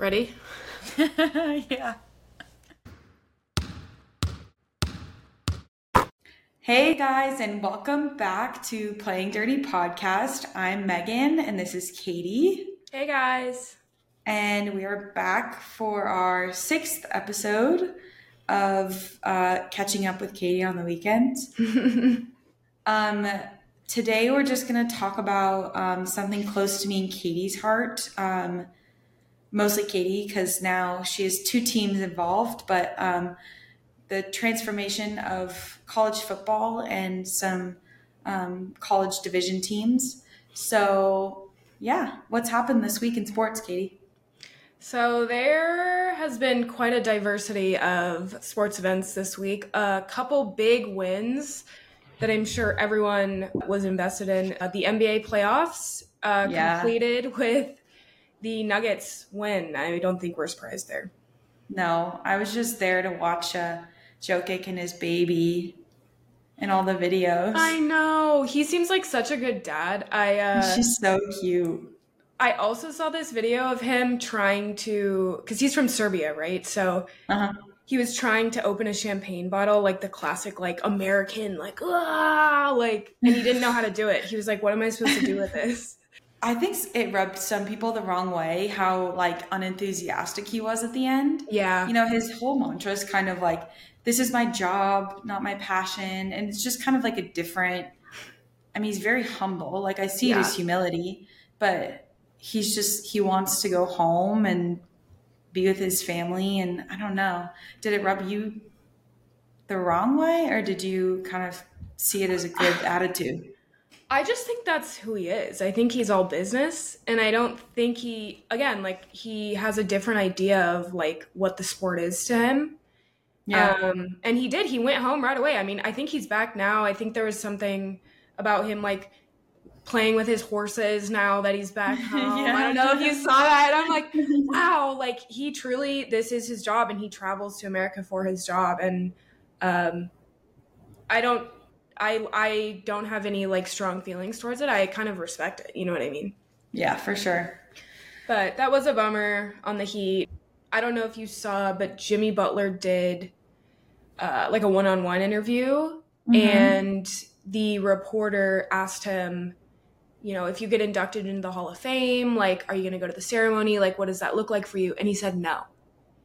Ready? yeah. Hey guys, and welcome back to Playing Dirty Podcast. I'm Megan, and this is Katie. Hey guys. And we are back for our sixth episode of uh, catching up with Katie on the weekend. um, today, we're just going to talk about um, something close to me and Katie's heart. Um, mostly Katie, because now she has two teams involved, but um, the transformation of college football and some um, college division teams. So, yeah, what's happened this week in sports, Katie? So there has been quite a diversity of sports events this week. A couple big wins that I'm sure everyone was invested in. Uh, the NBA playoffs uh, yeah. completed with the Nuggets win. I don't think we're surprised there. No, I was just there to watch uh, Jokic and his baby and all the videos. I know. He seems like such a good dad. I uh, She's so cute. I also saw this video of him trying to, because he's from Serbia, right? So uh-huh. he was trying to open a champagne bottle, like the classic, like American, like ah, like, and he didn't know how to do it. He was like, "What am I supposed to do with this?" I think it rubbed some people the wrong way how like unenthusiastic he was at the end. Yeah, you know, his whole mantra is kind of like, "This is my job, not my passion," and it's just kind of like a different. I mean, he's very humble. Like I see yeah. his humility, but he's just he wants to go home and be with his family and i don't know did it rub you the wrong way or did you kind of see it as a good attitude i just think that's who he is. I think he's all business and i don't think he again like he has a different idea of like what the sport is to him. Yeah. Um, and he did. He went home right away. I mean i think he's back now. I think there was something about him like playing with his horses now that he's back home. yeah. I don't know if you saw that. I'm like, wow, like he truly this is his job and he travels to America for his job. And um I don't I I don't have any like strong feelings towards it. I kind of respect it, you know what I mean? Yeah, for sure. But that was a bummer on the Heat. I don't know if you saw, but Jimmy Butler did uh, like a one-on-one interview mm-hmm. and the reporter asked him you know, if you get inducted into the Hall of Fame, like, are you going to go to the ceremony? Like, what does that look like for you? And he said, no.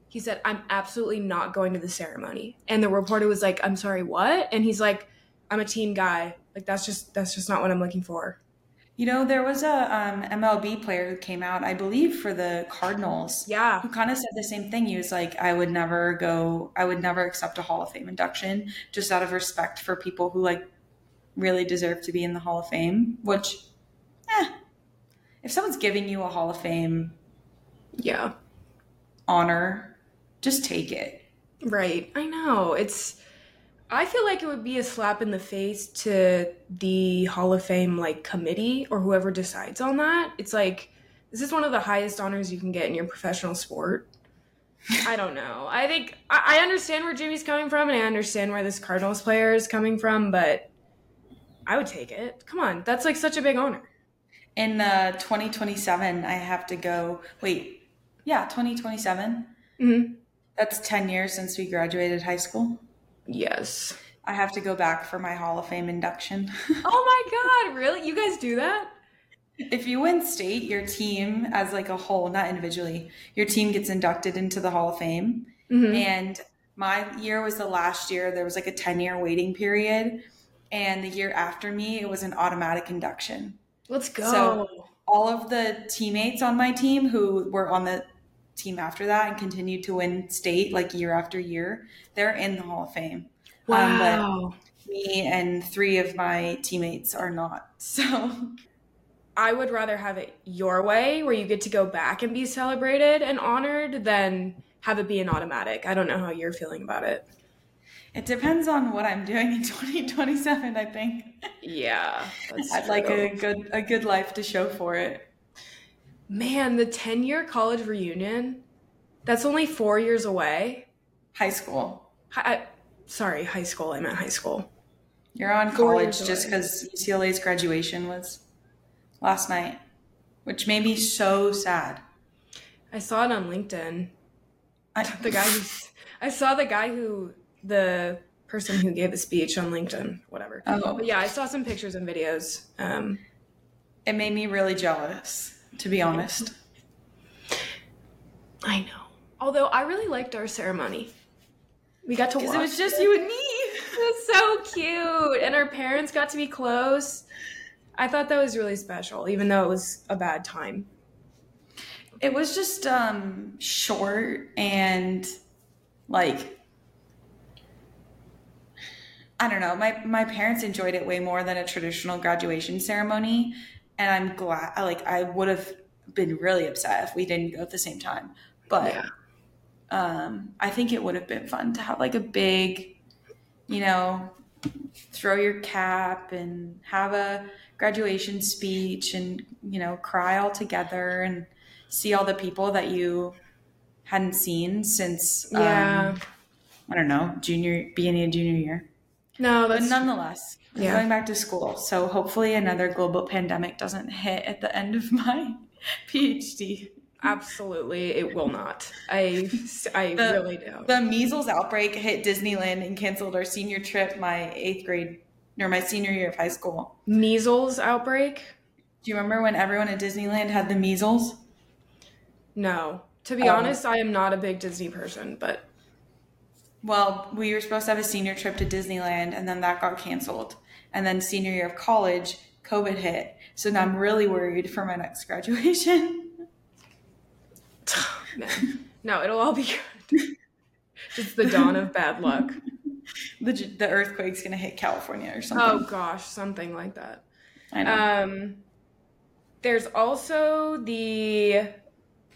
He said, I'm absolutely not going to the ceremony. And the reporter was like, I'm sorry, what? And he's like, I'm a team guy. Like, that's just, that's just not what I'm looking for. You know, there was a um, MLB player who came out, I believe, for the Cardinals. Yeah. Who kind of said the same thing. He was like, I would never go, I would never accept a Hall of Fame induction just out of respect for people who, like, really deserve to be in the Hall of Fame, which eh, if someone's giving you a Hall of Fame, yeah, honor, just take it. Right. I know. It's I feel like it would be a slap in the face to the Hall of Fame like committee or whoever decides on that. It's like this is one of the highest honors you can get in your professional sport. I don't know. I think I, I understand where Jimmy's coming from and I understand where this Cardinals player is coming from, but I would take it. Come on, that's like such a big honor in uh, 2027 i have to go wait yeah 2027 mm-hmm. that's 10 years since we graduated high school yes. I have to go back for my hall of fame induction. Oh my god really? You guys do that? If you win state your team as like a whole not individually your team gets inducted into the hall of fame. Mm-hmm. and my year was the last year. There was like a 10 year waiting period. And the year after me it was an automatic induction. Let's go. So all of the teammates on my team who were on the team after that and continued to win state like year after year, they're in the Hall of Fame. Wow. Um, me and three of my teammates are not. So I would rather have it your way where you get to go back and be celebrated and honored than have it be an automatic. I don't know how you're feeling about it. It depends on what I'm doing in 2027, I think. Yeah. I'd true. like a good a good life to show for it. Man, the 10-year college reunion, that's only 4 years away. High school. Hi, sorry, high school. I meant high school. You're on college just cuz UCLA's graduation was last night, which made me so sad. I saw it on LinkedIn. I, the guy who I saw the guy who the person who gave the speech on LinkedIn, whatever. Oh. But yeah, I saw some pictures and videos. Um, it made me really jealous, to be honest. I know. Although I really liked our ceremony. We got to watch. It was just you and me. It was so cute, and our parents got to be close. I thought that was really special, even though it was a bad time. It was just um, short and like I don't know. My my parents enjoyed it way more than a traditional graduation ceremony, and I'm glad. Like I would have been really upset if we didn't go at the same time, but yeah. um, I think it would have been fun to have like a big, you know, throw your cap and have a graduation speech and you know cry all together and see all the people that you hadn't seen since yeah um, I don't know junior beginning of junior year. No, but nonetheless, yeah. going back to school. So hopefully another global pandemic doesn't hit at the end of my PhD. Absolutely, it will not. I I the, really do. The measles outbreak hit Disneyland and canceled our senior trip my eighth grade or my senior year of high school. Measles outbreak. Do you remember when everyone at Disneyland had the measles? No. To be oh. honest, I am not a big Disney person, but well, we were supposed to have a senior trip to Disneyland and then that got canceled. And then senior year of college, COVID hit. So now I'm really worried for my next graduation. no, it'll all be good. It's the dawn of bad luck. the, the earthquake's going to hit California or something. Oh gosh, something like that. I know. Um, there's also the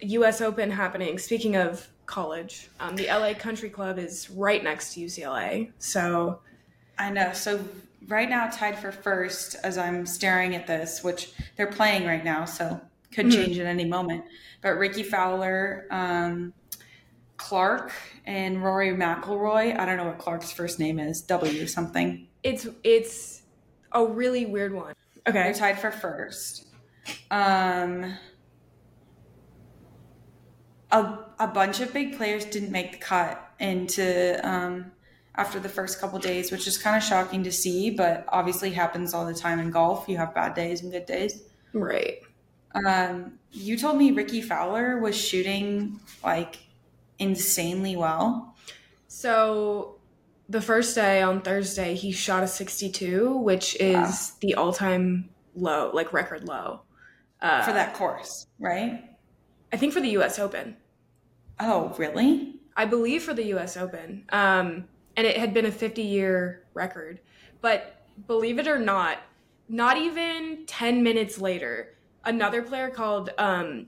U.S. Open happening. Speaking of college. Um, the LA Country Club is right next to UCLA. So I know. So right now, tied for first as I'm staring at this, which they're playing right now, so could mm-hmm. change at any moment. But Rickie Fowler, um, Clark, and Rory McIlroy. I don't know what Clark's first name is. W something. It's it's a really weird one. Okay, they're tied for first. Um, a, a bunch of big players didn't make the cut into um, after the first couple days, which is kind of shocking to see, but obviously happens all the time in golf. You have bad days and good days. Right. Um, you told me Rickie Fowler was shooting like insanely well. So the first day on Thursday, he shot a 62, which is wow. the all time low, like record low. Uh, for that course, right? I think for the U.S. Open. Oh, really? I believe for the U.S. Open, um, and it had been a 50-year record. But believe it or not, not even 10 minutes later, another player called um,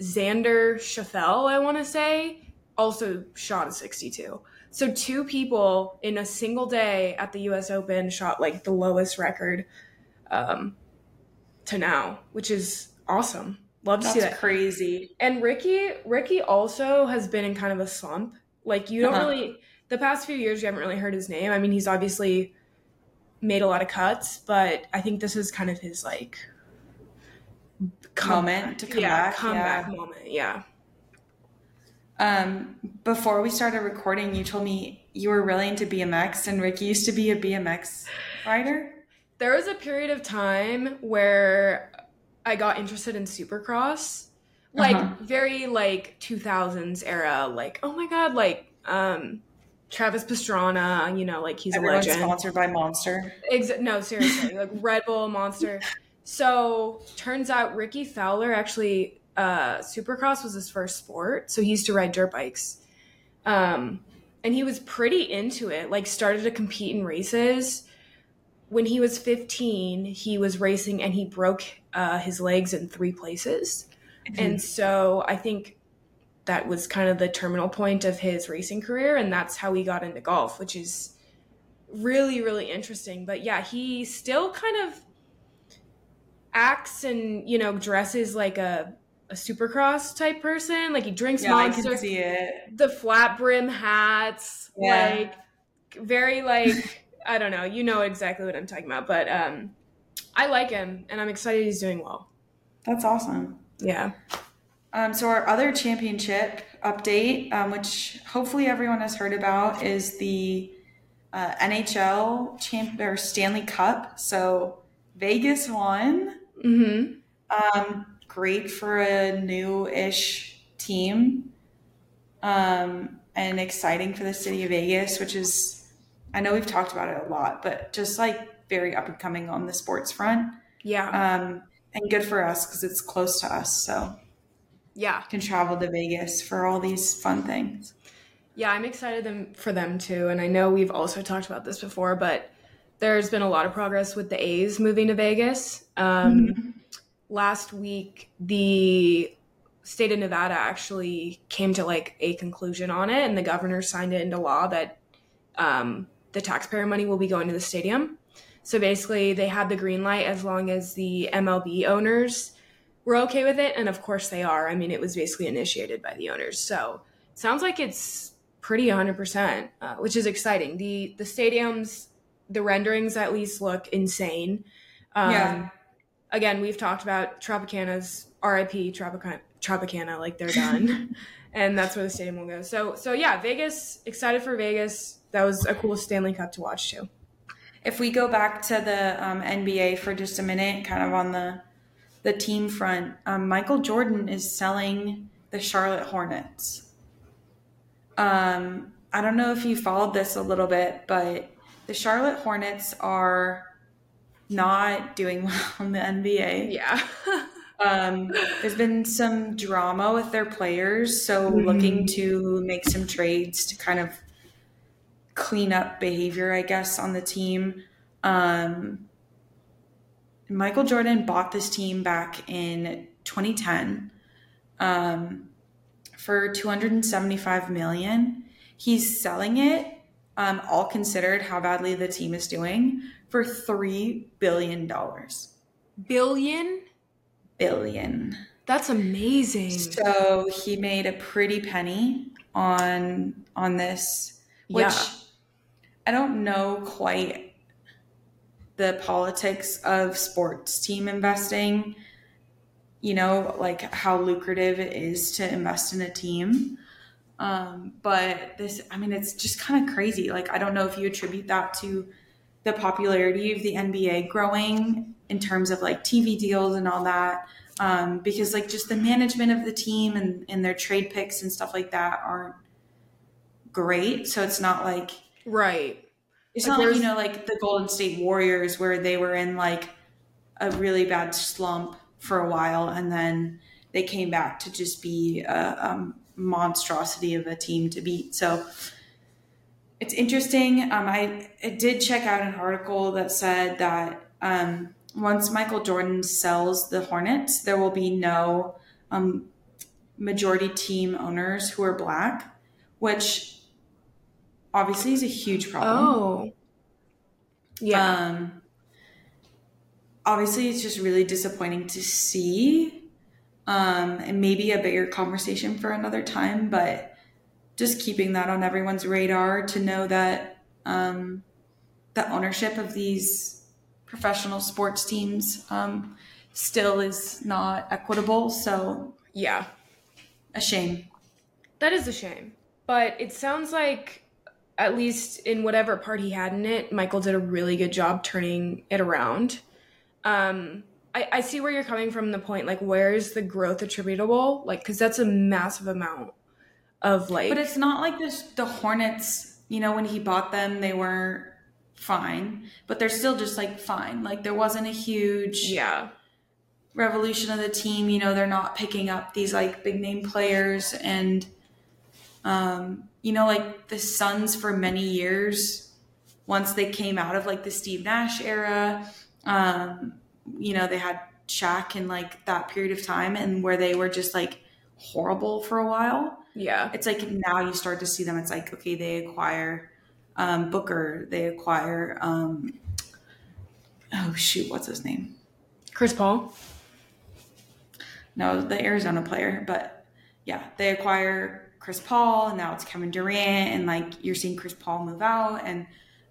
Xander Schauffele, I want to say, also shot a 62. So two people in a single day at the U.S. Open shot like the lowest record um, to now, which is awesome. Love to That's see that. crazy. And Rickie, Rickie also has been in kind of a slump. Like you don't uh-huh. really the past few years you haven't really heard his name. I mean, he's obviously made a lot of cuts, but I think this is kind of his like moment to come yeah, back. Comeback yeah. moment, yeah. Um, before we started recording, you told me you were really into BMX, and Rickie used to be a BMX rider. There was a period of time where I got interested in Supercross, like uh-huh. very like 2000s era. Like oh my god, like um Travis Pastrana, you know, like he's Everyone's a legend. Sponsored by Monster. Ex- no, seriously, like Red Bull, Monster. So turns out Rickie Fowler actually uh, Supercross was his first sport, so he used to ride dirt bikes. Um, and he was pretty into it. Like started to compete in races when he was 15, he was racing and he broke uh, his legs in three places. Mm-hmm. And so I think that was kind of the terminal point of his racing career. And that's how he got into golf, which is really, really interesting. But yeah, he still kind of acts and, you know, dresses like a, a supercross type person. Like he drinks yeah, monster. I can see it. The flat brim hats. Yeah. Like very like I don't know. You know exactly what I'm talking about, but um, I like him, and I'm excited he's doing well. That's awesome. Yeah. Um, so our other championship update, um, which hopefully everyone has heard about, is the uh, NHL champ or Stanley Cup. So Vegas won. Mm-hmm. Um, great for a new-ish team, um, and exciting for the city of Vegas, which is I know we've talked about it a lot, but just like very up and coming on the sports front. Yeah. Um, and good for us because it's close to us. So yeah, can travel to Vegas for all these fun things. Yeah, I'm excited them, for them too. And I know we've also talked about this before, but there's been a lot of progress with the A's moving to Vegas. Um, mm-hmm. Last week, the state of Nevada actually came to like a conclusion on it, and the governor signed it into law that um, the taxpayer money will be going to the stadium. So basically, they had the green light as long as the MLB owners were okay with it, and of course they are. I mean, it was basically initiated by the owners, so sounds like it's pretty 100%, uh, which is exciting. The the stadiums, the renderings at least look insane. Um, yeah. Again, we've talked about Tropicana's RIP Tropicana, Tropicana like they're done, and that's where the stadium will go. So so yeah, Vegas. Excited for Vegas. That was a cool Stanley Cup to watch too. If we go back to the um, NBA for just a minute, kind of on the the team front, um, Michael Jordan is selling the Charlotte Hornets. Um, I don't know if you followed this a little bit, but the Charlotte Hornets are not doing well in the NBA. Yeah. um, there's been some drama with their players, so mm-hmm. looking to make some trades to kind of clean up behavior, I guess, on the team. Um, Michael Jordan bought this team back in 2010. Um, for 275 million. He's selling it, um, all considered how badly the team is doing, for three billion dollars. Billion? Billion. That's amazing. So he made a pretty penny on on this, which yeah. I don't know quite the politics of sports team investing you know, like how lucrative it is to invest in a team. Um, but this, I mean, it's just kind of crazy. Like, I don't know if you attribute that to the popularity of the NBA growing in terms of like TV deals and all that. Um, because like just the management of the team and, and their trade picks and stuff like that aren't great. So it's not like, right. It's like not like, you know, like the Golden State Warriors where they were in like a really bad slump for a while, and then they came back to just be a, a monstrosity of a team to beat. So it's interesting. Um, I, I, did check out an article that said that um, once Michael Jordan sells the Hornets, there will be no um, majority team owners who are black, which obviously is a huge problem. Oh, yeah. Um, obviously it's just really disappointing to see um, and maybe a bigger conversation for another time but just keeping that on everyone's radar to know that um, the ownership of these professional sports teams um, still is not equitable so yeah a shame that is a shame but it sounds like at least in whatever part he had in it michael did a really good job turning it around. Um I, I see where you're coming from the point like where's the growth attributable? Like because that's a massive amount of like but it's not like this the hornets you know when he bought them they were fine but they're still just like fine. Like there wasn't a huge yeah. revolution of the team. You know they're not picking up these like big name players and um you know like the suns for many years once they came out of like the steve nash era um, you know, they had Shaq in like that period of time and where they were just like horrible for a while. Yeah. It's like now you start to see them. It's like, okay, they acquire um, Booker, they acquire, um, oh shoot, what's his name? Chris Paul. No, the Arizona player, but yeah, they acquire Chris Paul, and now it's Kevin Durant, and like you're seeing Chris Paul move out, and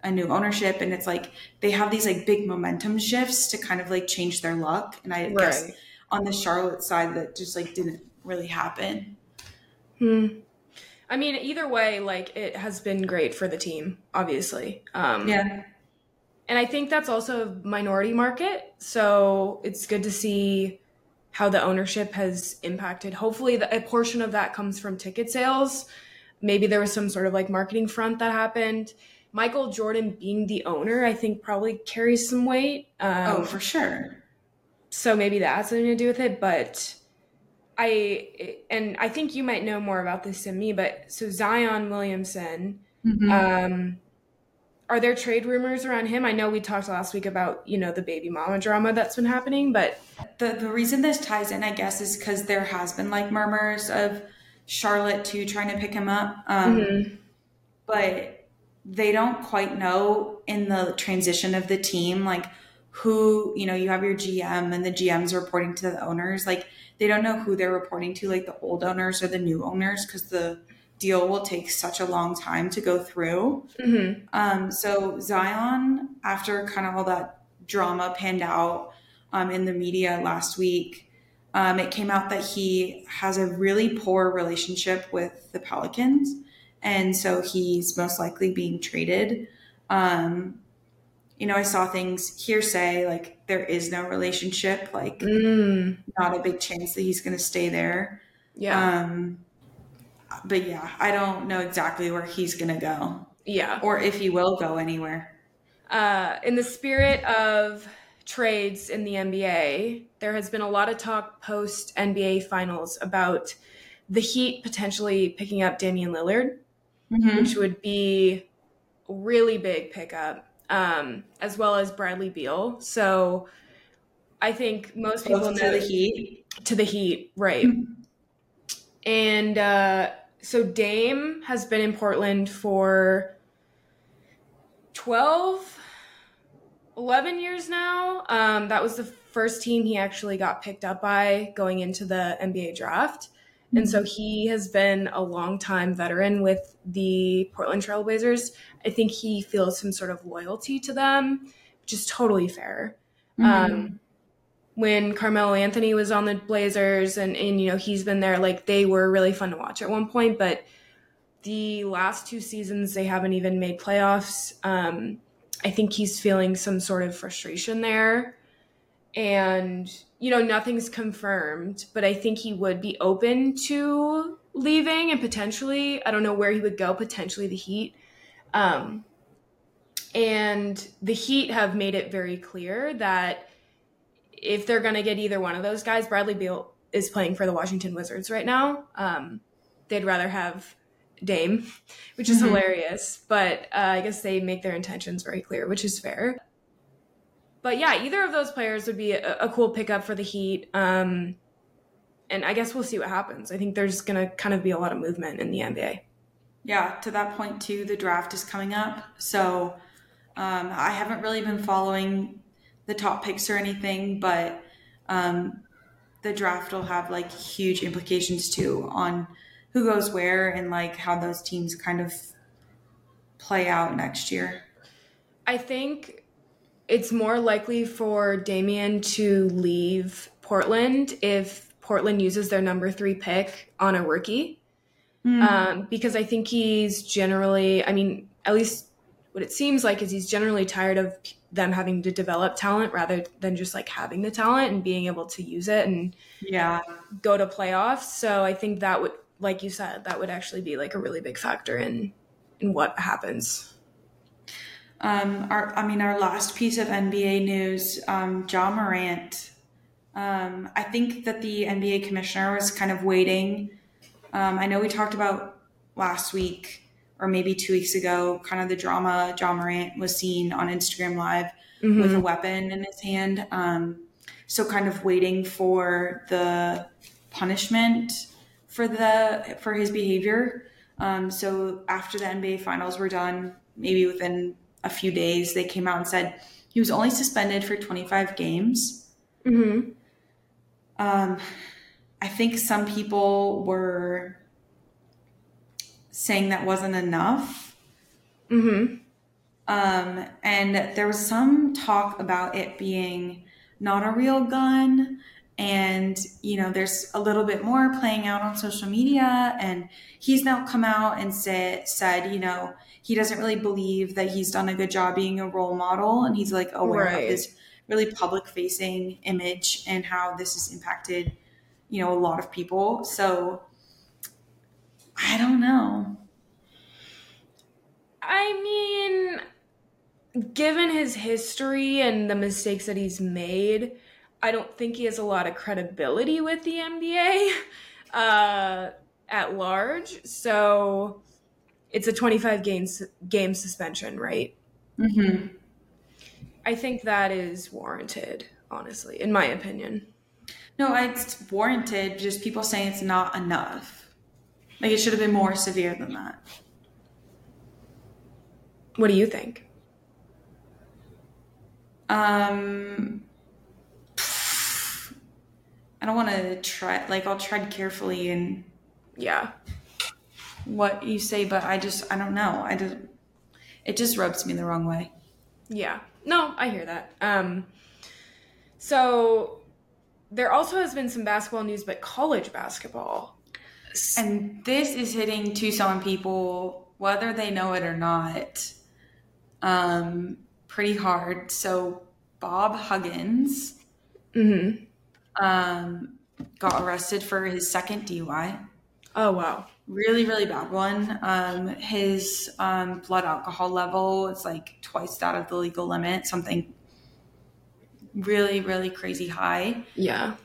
a new ownership and it's like they have these like big momentum shifts to kind of like change their luck and i right. guess on the charlotte side that just like didn't really happen. Hmm. I mean, either way, like it has been great for the team, obviously. Um, yeah. And I think that's also a minority market. So it's good to see how the ownership has impacted. Hopefully, the, a portion of that comes from ticket sales. Maybe there was some sort of like marketing front that happened. Michael Jordan being the owner, I think probably carries some weight. Um, oh, for sure. So maybe that has something to do with it. But I, and I think you might know more about this than me, but so Zion Williamson, mm-hmm. um, are there trade rumors around him? I know we talked last week about, you know, the baby mama drama that's been happening, but the the reason this ties in, I guess, is because there has been like murmurs of Charlotte too trying to pick him up. Um, mm-hmm. but they don't quite know in the transition of the team, like who, you know, you have your GM and the GM's reporting to the owners. Like they don't know who they're reporting to, like the old owners or the new owners, because the deal will take such a long time to go through. Mm-hmm. Um, so Zion, after kind of all that drama panned out um, in the media last week, um, it came out that he has a really poor relationship with the Pelicans, and so he's most likely being traded. Um, you know, I saw things hearsay like there is no relationship, like mm. not a big chance that he's going to stay there. Yeah. But yeah, I don't know exactly where he's going to go. Yeah. Or if he will go anywhere. Uh, in the spirit of trades in the NBA, there has been a lot of talk post NBA finals about the Heat potentially picking up Damian Lillard, mm-hmm. which would be a really big pickup, um, as well as Bradley Beal. So I think most people Both know to the Heat. To the Heat, right. Mm-hmm. And uh, so Dame has been in Portland for 12, 11 years now. Um, that was the first team he actually got picked up by going into the NBA draft. Mm-hmm. And so mm-hmm. he has been a long time veteran with the Portland Trailblazers. I think he feels some sort of loyalty to them, which is totally fair. Mm-hmm. Um, when Carmelo Anthony was on the Blazers and, and you know he's been there like they were really fun to watch at one point but the last two seasons they haven't even made playoffs. Um, I think he's feeling some sort of frustration there. And you know nothing's confirmed but I think he would be open to leaving and potentially I don't know where he would go potentially the Heat. Um, and the Heat have made it very clear that if they're going to get either one of those guys, Bradley Beal is playing for the Washington Wizards right now. Um, they'd rather have Dame, which is mm-hmm. hilarious. But uh, I guess they make their intentions very clear, which is fair. But yeah, either of those players would be a, a cool pickup for the Heat. Um, and I guess we'll see what happens. I think there's going to kind of be a lot of movement in the NBA. Yeah, to that point too, the draft is coming up. So um, I haven't really been following the top picks or anything, but um, the draft will have like huge implications too on who goes where and like how those teams kind of play out next year. I think it's more likely for Damian to leave Portland if Portland uses their number three pick on a rookie. Mm. Um, because I think he's generally, I mean, at least what it seems like is he's generally tired of them having to develop talent rather than just like having the talent and being able to use it and yeah. go to playoffs. So i think that would like you said that would actually be like a really big factor in in what happens. Um our i mean our last piece of nba news um ja morant. Um i think that the nba commissioner was kind of waiting. Um i know we talked about last week or maybe two weeks ago, kind of the drama Ja Morant was seen on Instagram Live mm-hmm. with a weapon in his hand. Um, so kind of waiting for the punishment for the for his behavior. Um, so after the NBA finals were done, maybe within a few days, they came out and said he was only suspended for 25 games. Mm-hmm. Um, I think some people were saying that wasn't enough. Mm-hmm. Um, and there was some talk about it being not a real gun and you know there's a little bit more playing out on social media and he's now come out and said said you know he doesn't really believe that he's done a good job being a role model and he's like aware right. of his really public facing image and how this has impacted you know a lot of people so i don't know i mean given his history and the mistakes that he's made I don't think he has a lot of credibility with the NBA uh, at large. So it's a 25 games game suspension, right? Mm-hmm. I think that is warranted, honestly, in my opinion. No, it's warranted. Just people saying it's not enough. Like it should have been more severe than that. What do you think? Um, I don't want to try like I'll tread carefully and yeah what you say, but I just I don't know. I just it just rubs me the wrong way. Yeah. No, I hear that. Um so there also has been some basketball news but college basketball. And this is hitting Tucson people whether they know it or not. Um pretty hard. So Bob Huggins mm-hmm um, got arrested for his second DUI. Oh wow! Really, really bad one. Um, his um, blood alcohol level is like twice that of the legal limit. Something really, really crazy high. Yeah.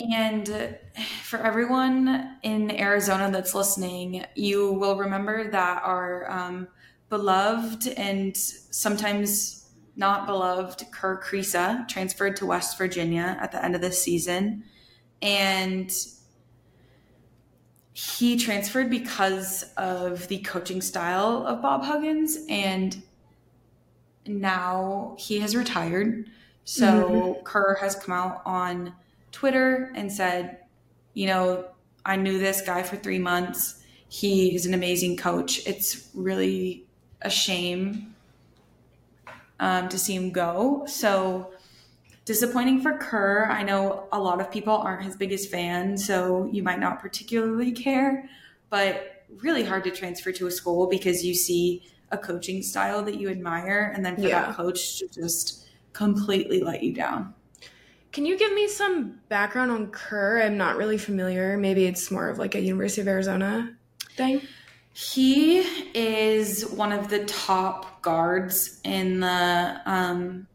And for everyone in Arizona that's listening, you will remember that our um, beloved and sometimes not beloved Kerr Kriisa transferred to West Virginia at the end of the season. And he transferred because of the coaching style of Bob Huggins. And now he has retired. So mm-hmm. Kerr has come out on Twitter and said, you know, I knew this guy for three months. He is an amazing coach. It's really a shame um, to see him go. So disappointing for Kerr. I know a lot of people aren't his biggest fan, so you might not particularly care, but really hard to transfer to a school because you see a coaching style that you admire, and then for yeah. that coach to just completely let you down. Can you give me some background on Kerr? I'm not really familiar. Maybe it's more of like a University of Arizona thing. He is one of the top guards in the, um,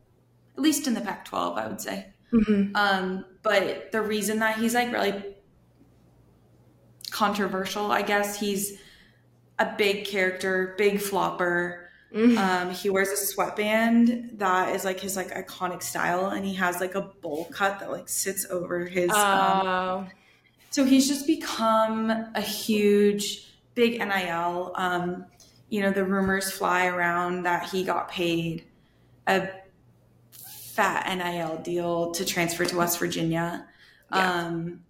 at least in the Pac 12, I would say. Mm-hmm. Um, but the reason that he's like really controversial, I guess, he's a big character, big flopper. Mm-hmm. Um, he wears a sweatband that is like his like iconic style, and he has like a bowl cut that like sits over his. Um, so he's just become a huge big NIL. Um, you know, the rumors fly around that he got paid a fat NIL deal to transfer to West Virginia. Yeah. Um,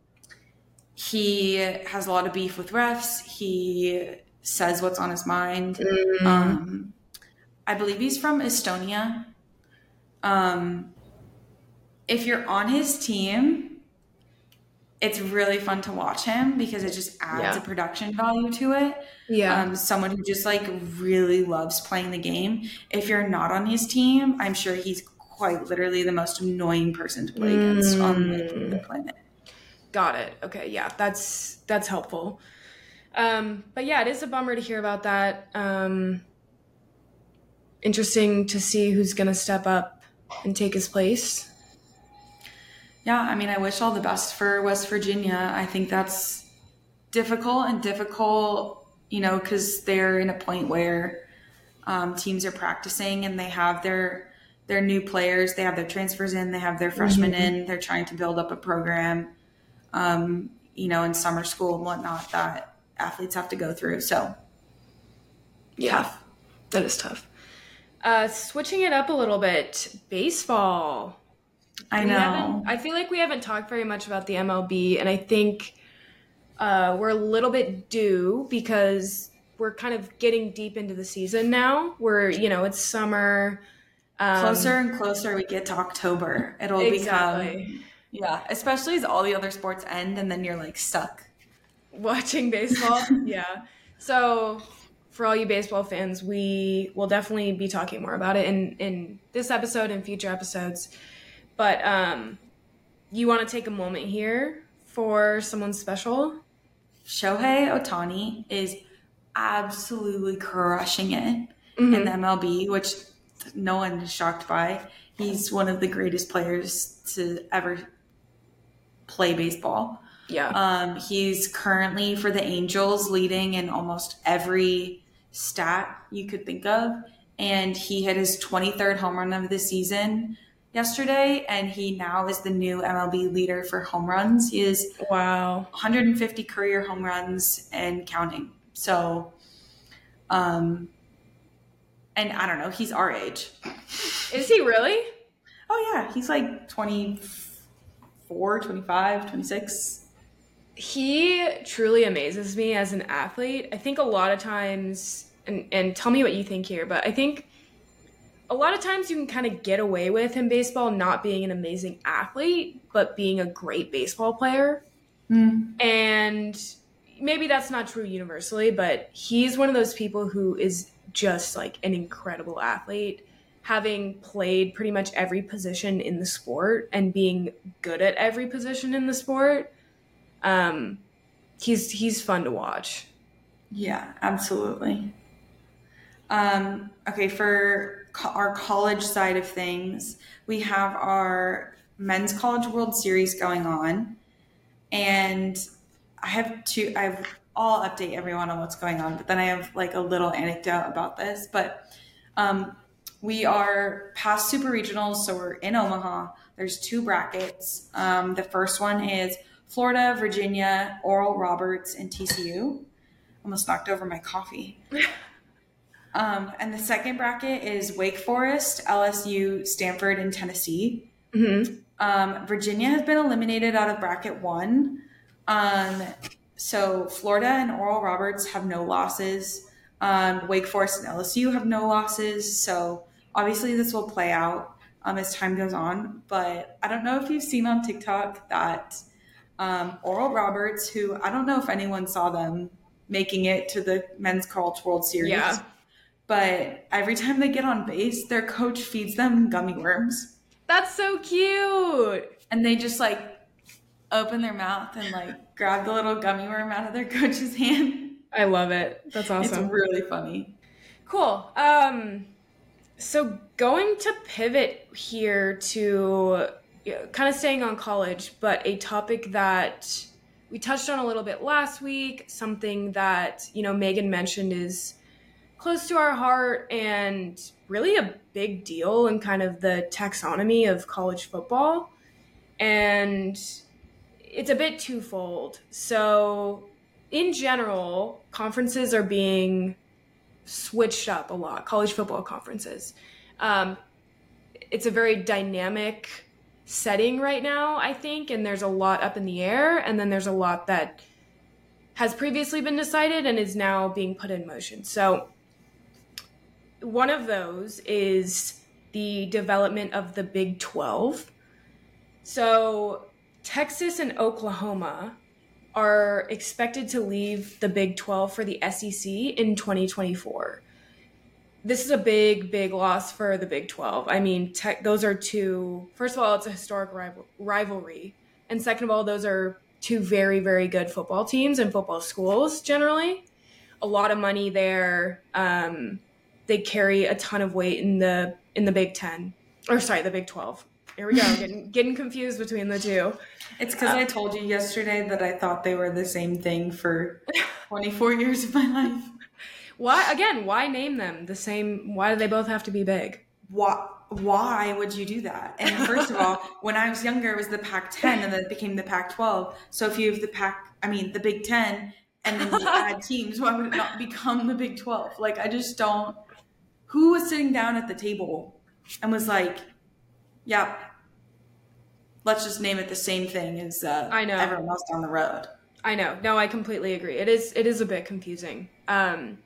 he has a lot of beef with refs. He says what's on his mind. Mm. Um, I believe he's from Estonia. Um, if you're on his team, it's really fun to watch him because it just adds yeah. a production value to it. Yeah. Um, someone who just like really loves playing the game. If you're not on his team, I'm sure he's quite literally the most annoying person to play mm. against on the, the, planet. Got it. Okay. Yeah. That's, that's helpful. Um, but yeah, it is a bummer to hear about that. Um, interesting to see who's going to step up and take his place yeah, I mean, I wish all the best for West Virginia. I think that's difficult and difficult, you know, because they're in a point where um, teams are practicing and they have their their new players, they have their transfers in, they have their freshmen mm-hmm. in, they're trying to build up a program, um, you know, in summer school and whatnot that athletes have to go through. So, yeah, tough. that is tough. Uh, switching it up a little bit, baseball. I know. I feel like we haven't talked very much about the MLB, and I think uh, we're a little bit due because we're kind of getting deep into the season now. We're, you know, it's summer. Um, closer and closer we get to October, it'll exactly. become Yeah, especially as all the other sports end and then you're like stuck watching baseball. yeah. So for all you baseball fans, we will definitely be talking more about it in in this episode and future episodes. But um you want to take a moment here for someone special? Shohei Ohtani is absolutely crushing it mm-hmm. in the MLB, which no one is shocked by. He's one of the greatest players to ever play baseball. Yeah. Um, he's currently for the Angels leading in almost every stat you could think of. And he hit his 23rd home run of the season yesterday, and he now is the new MLB leader for home runs. He is wow 150 career home runs and counting. So, um, and I don't know, he's our age. Is he really? Oh yeah, he's like 24, 25, 26. He truly amazes me as an athlete. I think a lot of times and and tell me what you think here, but I think a lot of times you can kind of get away with in baseball not being an amazing athlete, but being a great baseball player. Mm. And maybe that's not true universally, but he's one of those people who is just like an incredible athlete, having played pretty much every position in the sport and being good at every position in the sport. Um, he's he's fun to watch. Yeah, absolutely. Um, okay, for co- our college side of things, we have our men's college world series going on. And I have two, I have, I'll update everyone on what's going on, but then I have like a little anecdote about this. But um, we are past super regionals, so we're in Omaha. There's two brackets. Um, the first one is Florida, Virginia, Oral Roberts, and TCU. Almost knocked over my coffee. Um, and the second bracket is Wake Forest, LSU, Stanford, and Tennessee. Mm-hmm. Um, Virginia has been eliminated out of bracket one. Um, so Florida and Oral Roberts have no losses. Um, Wake Forest and LSU have no losses. So obviously this will play out um, as time goes on. But I don't know if you've seen on TikTok that um, Oral Roberts, who I don't know if anyone saw them making it to the Men's College World Series. Yeah but every time they get on base, their coach feeds them gummy worms. That's so cute. And they just like open their mouth and like grab the little gummy worm out of their coach's hand. I love it. That's awesome. It's really funny. Cool. Um so going to pivot here to kind of staying on college, but a topic that we touched on a little bit last week, something that, you know, Megan mentioned is close to our heart and really a big deal in kind of the taxonomy of college football. And it's a bit twofold. So, in general, conferences are being switched up a lot, college football conferences. Um, it's a very dynamic setting right now, I think, and there's a lot up in the air, and then there's a lot that has previously been decided and is now being put in motion. So, one of those is the development of the Big 12. So, Texas and Oklahoma are expected to leave the Big 12 for the SEC in 2024. This is a big, big loss for the Big 12. I mean, te- those are two, first of all, it's a historic rival- rivalry. And second of all, those are two very, very good football teams and football schools generally. A lot of money there. Um, they carry a ton of weight in the in the Big Ten, or sorry, the Big Twelve. Here we go, getting getting confused between the two. It's because uh, I told you yesterday that I thought they were the same thing for 24 years of my life. Why again? Why name them the same? Why do they both have to be big? Why? Why would you do that? And first of all, when I was younger, it was the Pac-10, and then it became the Pac-12. So if you have the Pac, I mean the Big Ten, and then you add teams, why would it not become the Big 12? Like I just don't who was sitting down at the table and was like, "Yep, let's just name it the same thing as uh, I know everyone else down the road." I know. No, I completely agree. It is it is a bit confusing. Um,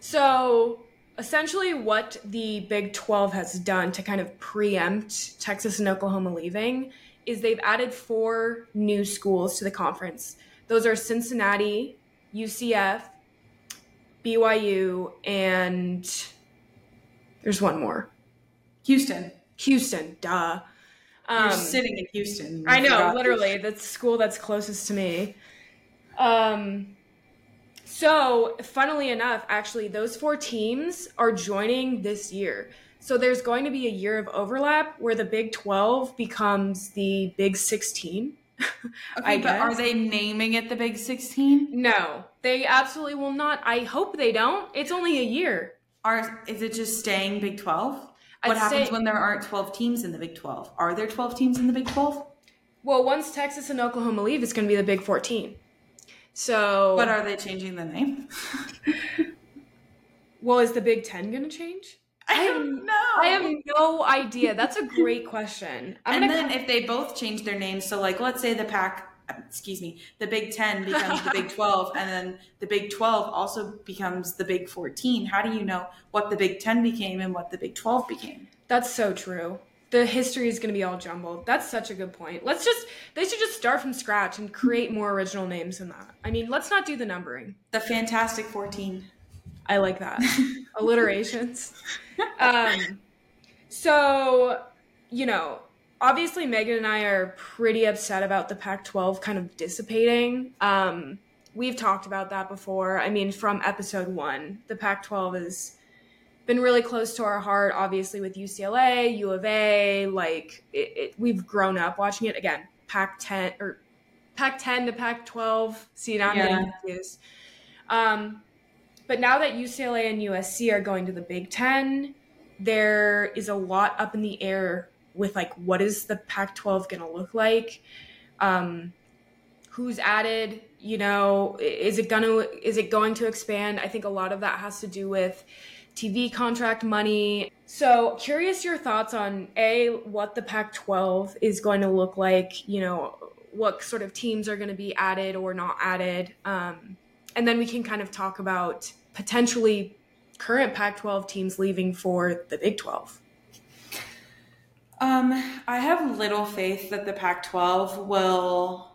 so essentially, what the Big Twelve has done to kind of preempt Texas and Oklahoma leaving is they've added four new schools to the conference. Those are Cincinnati, UCF, BYU, and there's one more. Houston. Houston, duh. Um, You're sitting in Houston. I know, literally. That's the school that's closest to me. Um, so, funnily enough, actually, those four teams are joining this year. So there's going to be a year of overlap where the Big 12 becomes the Big 16. okay, but are they naming it the Big 16? No, they absolutely will not. I hope they don't. It's only a year. Are is it just staying Big 12? What I'd happens say, when there aren't 12 teams in the Big 12? Are there 12 teams in the Big 12? Well, once Texas and Oklahoma leave, it's going to be the Big 14. So, but are they changing the name? well, is the Big 10 going to change? I don't know. I have no idea. That's a great question. I'm and then if they both change their names, so like let's say the pack, um, excuse me, the Big Ten becomes the Big Twelve, and then the Big Twelve also becomes the Big Fourteen. How do you know what the Big Ten became and what the Big Twelve became? That's so true. The history is going to be all jumbled. That's such a good point. Let's just, they should just start from scratch and create more original names than that. I mean, let's not do the numbering. The Fantastic 14. I like that. Alliterations. Um, so, you know, obviously Megan and I are pretty upset about the Pac 12 kind of dissipating. Um, we've talked about that before. I mean, from episode one, the Pac 12 has been really close to our heart, obviously, with UCLA, U of A. Like, it, it, we've grown up watching it. Again, Pac 10 or Pac 10 to Pac 12. See, now I'm yeah. getting confused. Um, but now that UCLA and USC are going to the Big Ten, there is a lot up in the air with like what is the Pac-12 going to look like? Um, who's added? You know, is it gonna is it going to expand? I think a lot of that has to do with TV contract money. So, curious your thoughts on a what the Pac-12 is going to look like. You know, what sort of teams are going to be added or not added. Um, and then we can kind of talk about potentially current Pac 12 teams leaving for the Big 12? Um, I have little faith that the Pac 12 will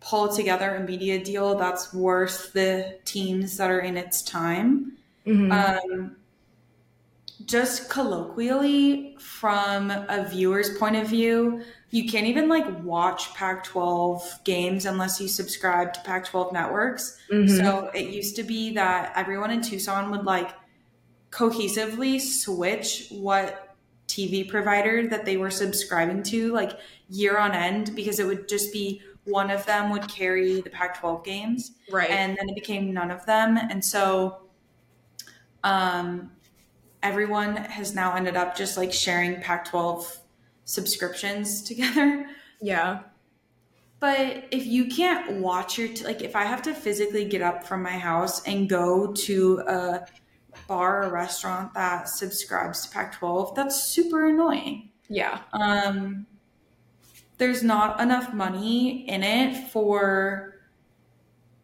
pull together a media deal that's worth the teams that are in its time. Mm-hmm. Um, just colloquially, from a viewer's point of view, you can't even like watch Pac 12 games unless you subscribe to Pac 12 networks. Mm-hmm. So it used to be that everyone in Tucson would like cohesively switch what TV provider that they were subscribing to like year on end because it would just be one of them would carry the Pac 12 games. Right. And then it became none of them. And so um, everyone has now ended up just like sharing Pac 12 subscriptions together. Yeah. But if you can't watch your, t- like, if I have to physically get up from my house and go to a bar or restaurant that subscribes to Pac 12, that's super annoying. Yeah. Um, there's not enough money in it for,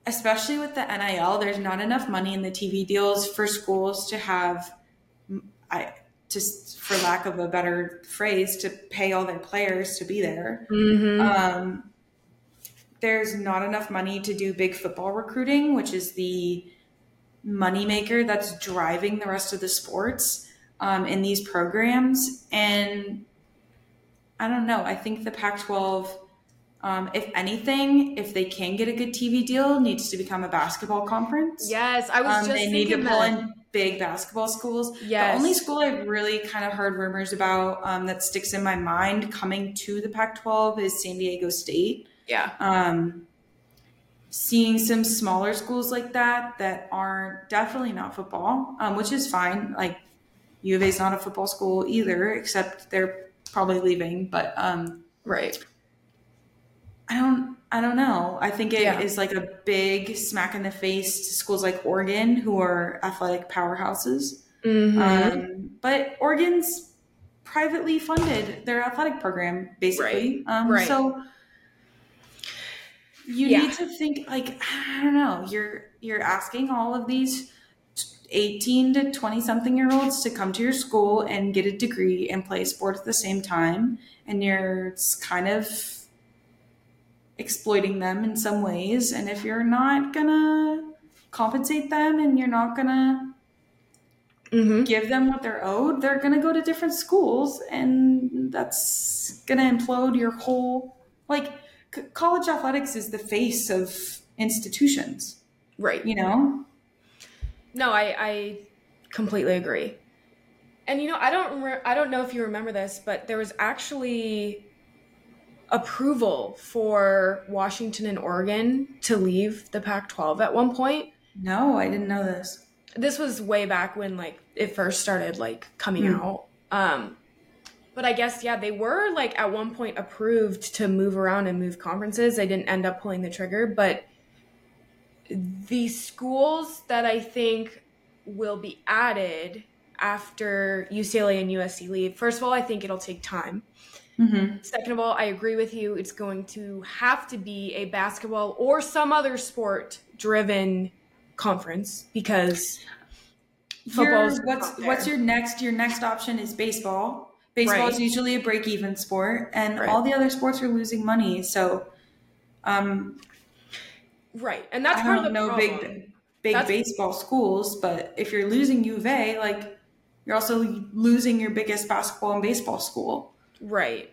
especially with the NIL, there's not enough money in the TV deals for schools to have, I, just for lack of a better phrase, to pay all their players to be there. Mm-hmm. Um, there's not enough money to do big football recruiting, which is the moneymaker that's driving the rest of the sports um, in these programs. And I don't know. I think the Pac 12, um, if anything, if they can get a good TV deal, needs to become a basketball conference. Yes, I was um, just they need to pull that. in big basketball schools. Yes. The only school I've really kind of heard rumors about um, that sticks in my mind coming to the Pac 12 is San Diego State. Yeah. Um, seeing some smaller schools like that that are definitely not football, um, which is fine. Like U of A is not a football school either, except they're probably leaving. But um, right. I don't I don't know. I think it yeah. is like a big smack in the face to schools like Oregon, who are athletic powerhouses. Mm-hmm. Um, but Oregon's privately funded their athletic program, basically. Right. Um, right. So you yeah. need to think like I don't know. You're you're asking all of these 18 to 20 something year olds to come to your school and get a degree and play sport at the same time and you're kind of exploiting them in some ways and if you're not gonna compensate them and you're not gonna mm-hmm. give them what they're owed they're gonna go to different schools and that's gonna implode your whole like c- college athletics is the face of institutions right you know no, I, I completely agree. And you know, I don't re- I don't know if you remember this, but there was actually approval for Washington and Oregon to leave the Pac-12 at one point. No, I didn't know this. This was way back when like it first started like coming mm. out. Um but I guess yeah, they were like at one point approved to move around and move conferences. They didn't end up pulling the trigger, but the schools that I think will be added after UCLA and USC leave, first of all, I think it'll take time. Mm-hmm. Second of all, I agree with you. It's going to have to be a basketball or some other sport driven conference because football. What's what's your next? Your next option is baseball. Baseball right. is usually a break even sport, and right. all the other sports are losing money. So, um, Right. And that's I part of the problem. big big that's, baseball schools, but if you're losing U of A, like you're also losing your biggest basketball and baseball school. Right.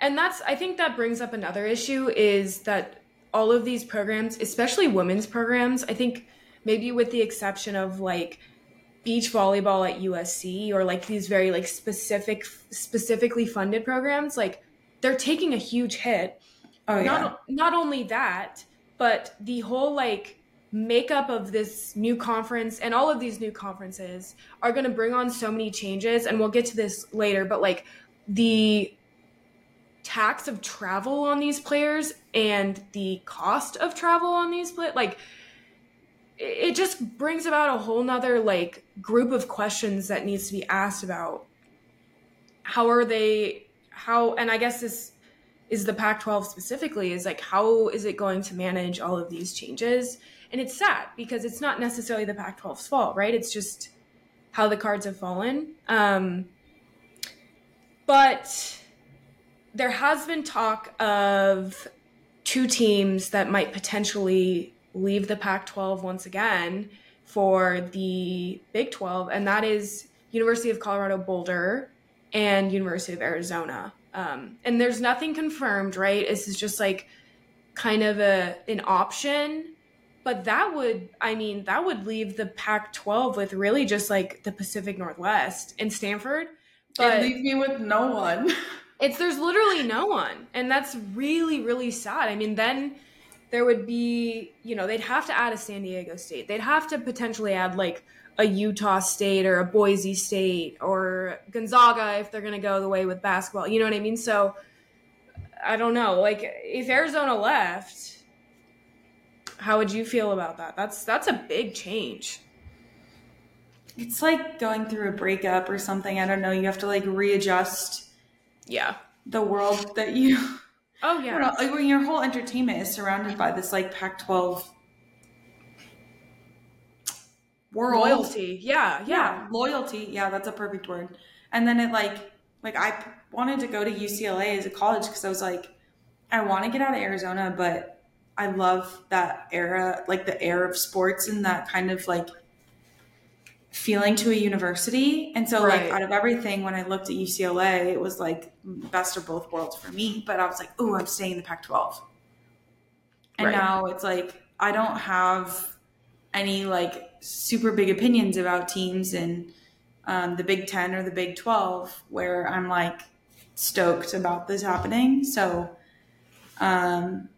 And that's I think that brings up another issue is that all of these programs, especially women's programs, I think maybe with the exception of like beach volleyball at USC or like these very like specific specifically funded programs, like they're taking a huge hit. Oh yeah. Not not only that, but the whole like makeup of this new conference and all of these new conferences are going to bring on so many changes and we'll get to this later but like the tax of travel on these players and the cost of travel on these players like it just brings about a whole nother like group of questions that needs to be asked about how are they how and i guess this is the Pac 12 specifically is like, how is it going to manage all of these changes? And it's sad because it's not necessarily the Pac 12's fault, right? It's just how the cards have fallen. Um, but there has been talk of two teams that might potentially leave the Pac 12 once again for the Big 12, and that is University of Colorado Boulder and University of Arizona. Um, and there's nothing confirmed, right? This is just like kind of a an option. But that would, I mean, that would leave the Pac-12 with really just like the Pacific Northwest and Stanford. But leave me with no one. it's there's literally no one, and that's really really sad. I mean, then there would be, you know, they'd have to add a San Diego State. They'd have to potentially add like a Utah State or a Boise State or Gonzaga if they're going to go the way with basketball. You know what I mean? So I don't know. Like if Arizona left, how would you feel about that? That's that's a big change. It's like going through a breakup or something. I don't know. You have to like readjust. Yeah. The world that you. Oh yeah. Know, like when your whole entertainment is surrounded by this like Pac-12 world. Loyalty. Yeah, yeah, yeah. Loyalty. Yeah, that's a perfect word. And then it like like I wanted to go to UCLA as a college because I was like, I want to get out of Arizona, but I love that era, like the era of sports and that kind of like feeling to a university. And so right. like out of everything, when I looked at UCLA, it was like best of both worlds for me. But I was like, oh, I'm staying in the Pac-12. And right. now it's like I don't have any like super big opinions about teams in um, the Big Ten or the Big Twelve, where I'm like stoked about this happening. So, um,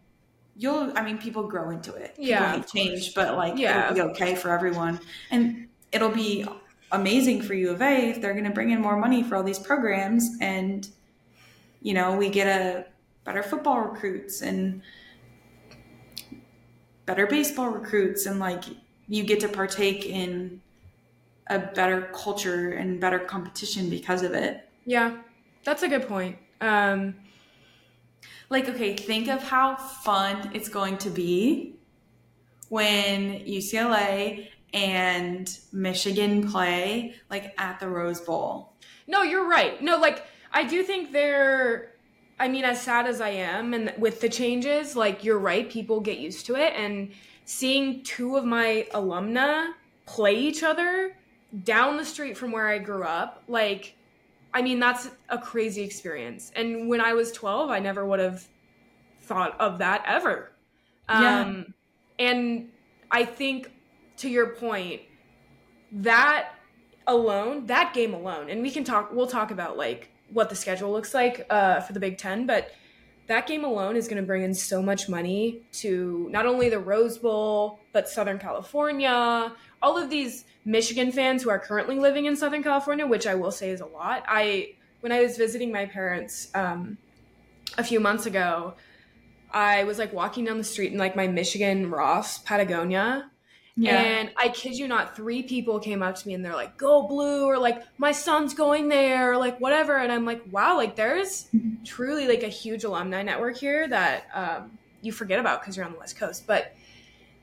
you'll, I mean, people grow into it. People yeah, change, but like yeah. it'll be okay for everyone, and it'll be amazing for U of A if they're going to bring in more money for all these programs, and you know, we get a better football recruits and better baseball recruits and like you get to partake in a better culture and better competition because of it. Yeah, that's a good point. Um, like, okay, think of how fun it's going to be when UCLA and Michigan play like at the Rose Bowl. No, you're right. No, like I do think they're I mean as sad as I am and with the changes, like you're right, people get used to it and seeing two of my alumna play each other down the street from where I grew up, like I mean that's a crazy experience. And when I was 12, I never would have thought of that ever. Yeah. Um and I think to your point, that alone, that game alone, and we can talk, we'll talk about like what the schedule looks like uh, for the Big Ten, but that game alone is going to bring in so much money to not only the Rose Bowl, but Southern California, all of these Michigan fans who are currently living in Southern California, which I will say is a lot. I, when I was visiting my parents um, a few months ago, I was like walking down the street in like my Michigan Ross Patagonia yeah. And I kid you not, three people came up to me and they're like, go blue, or like, my son's going there, or like, whatever. And I'm like, wow, like, there's mm-hmm. truly like a huge alumni network here that um, you forget about because you're on the West Coast. But,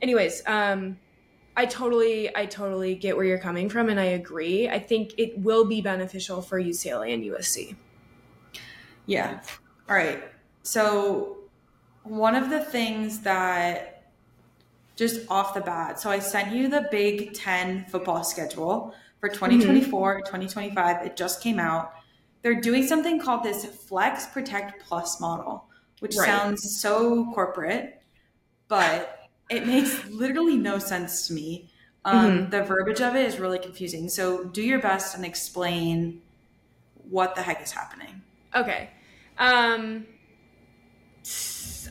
anyways, um, I totally, I totally get where you're coming from and I agree. I think it will be beneficial for UCLA and USC. Yeah. All right. So, one of the things that just off the bat. So I sent you the Big Ten football schedule for 2024, mm-hmm. 2025. It just came out. They're doing something called this Flex Protect Plus model, which right. sounds so corporate, but it makes literally no sense to me. Um, mm-hmm. The verbiage of it is really confusing. So do your best and explain what the heck is happening. Okay. Um,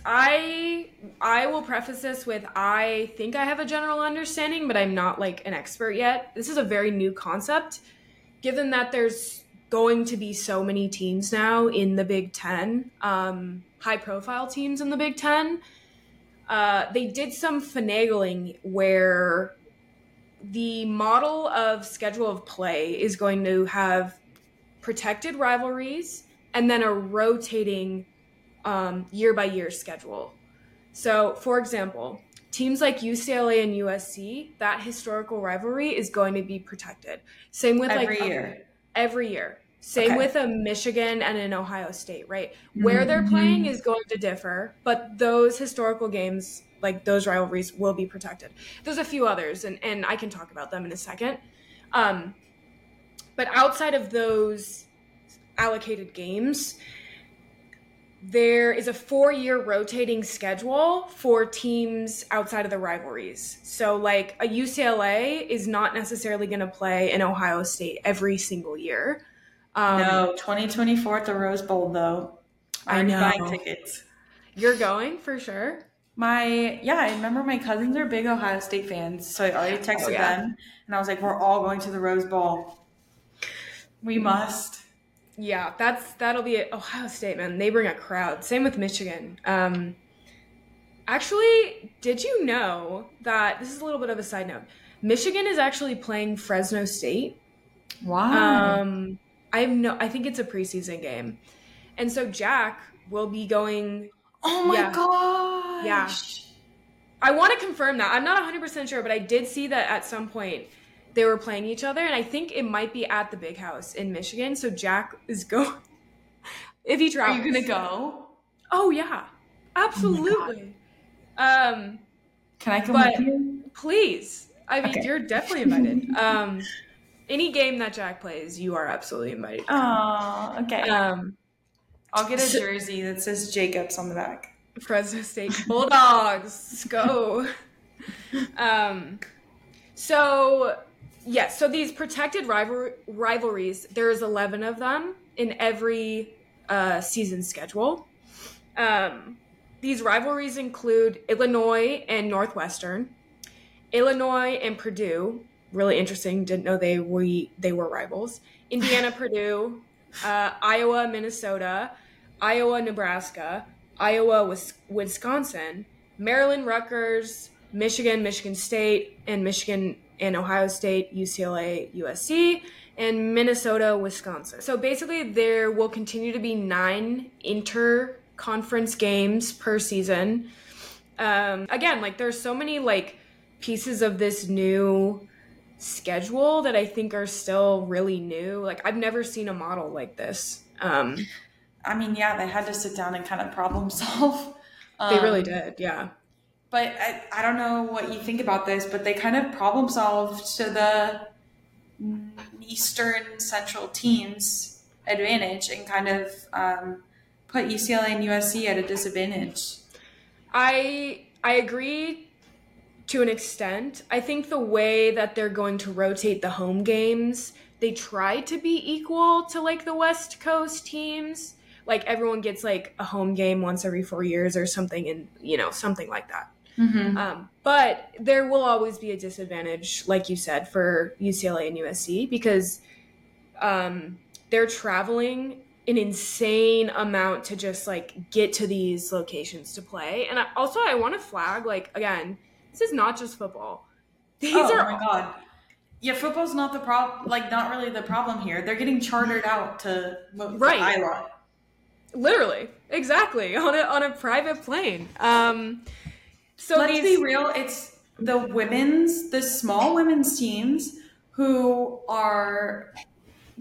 I I will preface this with I think I have a general understanding, but I'm not like an expert yet. This is a very new concept, given that there's going to be so many teams now in the Big Ten, um, high profile teams in the Big Ten. Uh, they did some finagling where the model of schedule of play is going to have protected rivalries and then a rotating um, year by year schedule. So, for example, teams like UCLA and USC, that historical rivalry is going to be protected. Same with every like year. every year. Same okay. with a Michigan and an Ohio State, right? Where mm-hmm. they're playing is going to differ, but those historical games, like those rivalries, will be protected. There's a few others, and, and I can talk about them in a second. Um, but outside of those allocated games, there is a four year rotating schedule for teams outside of the rivalries. So, like a UCLA is not necessarily going to play in Ohio State every single year. Um, no, 2024 at the Rose Bowl, though. I know. Buying tickets. You're going for sure. My yeah, I remember my cousins are big Ohio State fans, so I already texted oh, yeah. them, and I was like, "We're all going to the Rose Bowl. We must." Yeah, that's that'll be it. Ohio State, man. They bring a crowd. Same with Michigan. Um, actually, did you know that this is a little bit of a side note? Michigan is actually playing Fresno State. Wow. Um, I have no. I think it's a preseason game, and so Jack will be going. Oh my yeah, gosh. Yeah. I want to confirm that. I'm not 100% sure, but I did see that at some point they were playing each other, and I think it might be at the big house in Michigan. So Jack is going. if he travels, are you gonna go? Oh yeah, absolutely. Oh um, can I come with you? Please. I mean, okay. you're definitely invited. um, any game that Jack plays, you are absolutely invited. Oh, okay. Um, I'll get a so, jersey that says Jacobs on the back. Fresno State Bulldogs, go. um, so Yes. So these protected rival- rivalries, there's 11 of them in every uh, season schedule. Um, these rivalries include Illinois and Northwestern, Illinois and Purdue. Really interesting. Didn't know they were they were rivals. Indiana, Purdue, uh, Iowa, Minnesota, Iowa, Nebraska, Iowa, Wisconsin, Maryland, Rutgers, Michigan, Michigan State, and Michigan and Ohio State, UCLA, USC, and Minnesota, Wisconsin. So basically, there will continue to be nine inter conference games per season. Um, again, like there's so many like pieces of this new schedule that I think are still really new. Like I've never seen a model like this. Um, I mean, yeah, they had to sit down and kind of problem solve. Um, they really did, yeah. But I, I don't know what you think about this, but they kind of problem solved to the Eastern Central teams' advantage and kind of um, put UCLA and USC at a disadvantage. I I agree to an extent. I think the way that they're going to rotate the home games, they try to be equal to like the West Coast teams. Like everyone gets like a home game once every four years or something, and you know something like that. Mm-hmm. Um, but there will always be a disadvantage, like you said, for UCLA and USC because um, they're traveling an insane amount to just like get to these locations to play. And I, also, I want to flag like again, this is not just football. These oh, are my god. Yeah, football's not the problem. Like, not really the problem here. They're getting chartered out to right. Literally, exactly on a on a private plane. Um, so let's these... be real. It's the women's, the small women's teams who are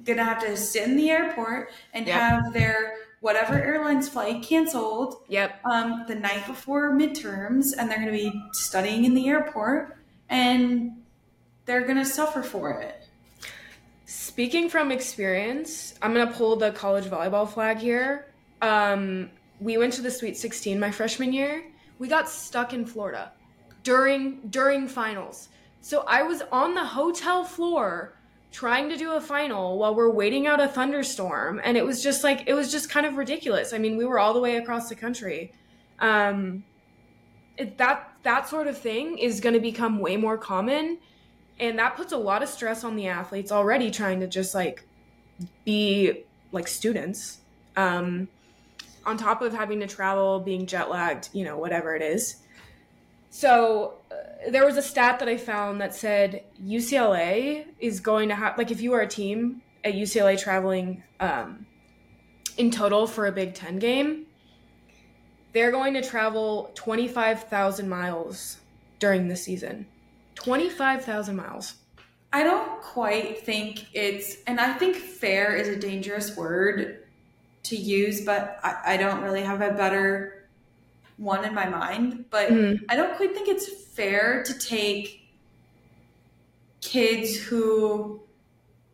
gonna have to sit in the airport and yep. have their whatever airline's flight canceled. Yep. Um, the night before midterms, and they're gonna be studying in the airport, and they're gonna suffer for it. Speaking from experience, I'm gonna pull the college volleyball flag here. Um, we went to the Sweet 16 my freshman year. We got stuck in Florida during during finals. So I was on the hotel floor trying to do a final while we're waiting out a thunderstorm. And it was just like it was just kind of ridiculous. I mean we were all the way across the country. Um it, that that sort of thing is going to become way more common. And that puts a lot of stress on the athletes already trying to just like be like students. Um on top of having to travel being jet lagged you know whatever it is so uh, there was a stat that I found that said UCLA is going to have like if you are a team at UCLA traveling um, in total for a Big Ten game, they're going to travel twenty five thousand miles during the season. Twenty five thousand miles. I don't quite think it's, and I think fair is a dangerous word to use, but I, I don't really have a better one in my mind, but mm. I don't quite think it's fair to take kids who,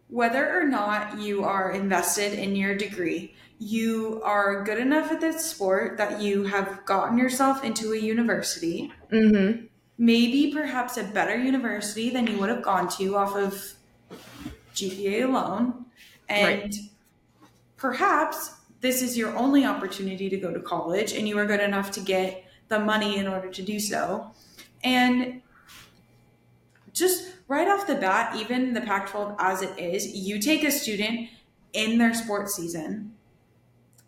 whether or not you are invested in your degree, you are good enough at this sport that you have gotten yourself into a university. Mm-hmm. Maybe perhaps a better university than you would have gone to off of GPA alone. And right. perhaps this is your only opportunity to go to college and you are good enough to get the money in order to do so. And just right off the bat, even the Pac 12 as it is, you take a student in their sports season.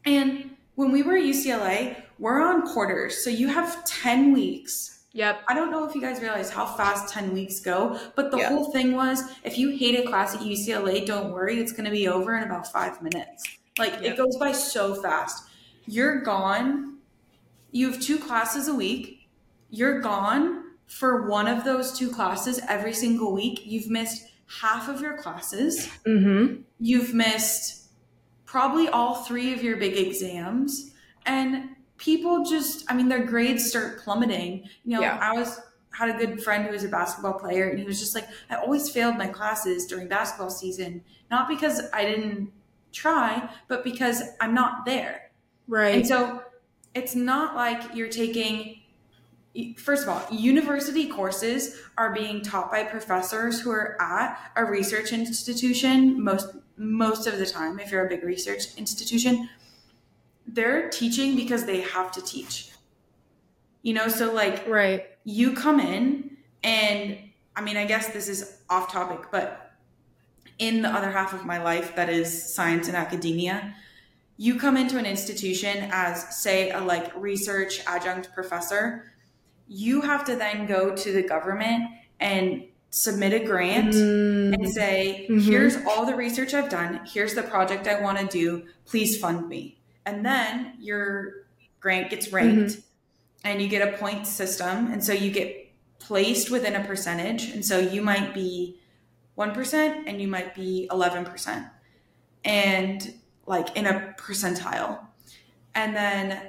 And when we were at UCLA, we're on quarters. So you have 10 weeks. Yep. I don't know if you guys realize how fast 10 weeks go, but the yep. whole thing was if you hate a class at UCLA, don't worry, it's going to be over in about five minutes. Like yep. it goes by so fast. You're gone. You have two classes a week. You're gone for one of those two classes every single week. You've missed half of your classes. Mm-hmm. You've missed probably all three of your big exams. And people just, I mean, their grades start plummeting. You know, yeah. I was had a good friend who was a basketball player and he was just like i always failed my classes during basketball season not because i didn't try, but because I'm not there. Right. And so it's not like you're taking first of all, university courses are being taught by professors who are at a research institution most most of the time if you're a big research institution they're teaching because they have to teach you know so like right you come in and i mean i guess this is off topic but in the other half of my life that is science and academia you come into an institution as say a like research adjunct professor you have to then go to the government and submit a grant mm-hmm. and say mm-hmm. here's all the research i've done here's the project i want to do please fund me and then your grant gets ranked mm-hmm. and you get a point system and so you get placed within a percentage and so you might be 1% and you might be 11%. And like in a percentile. And then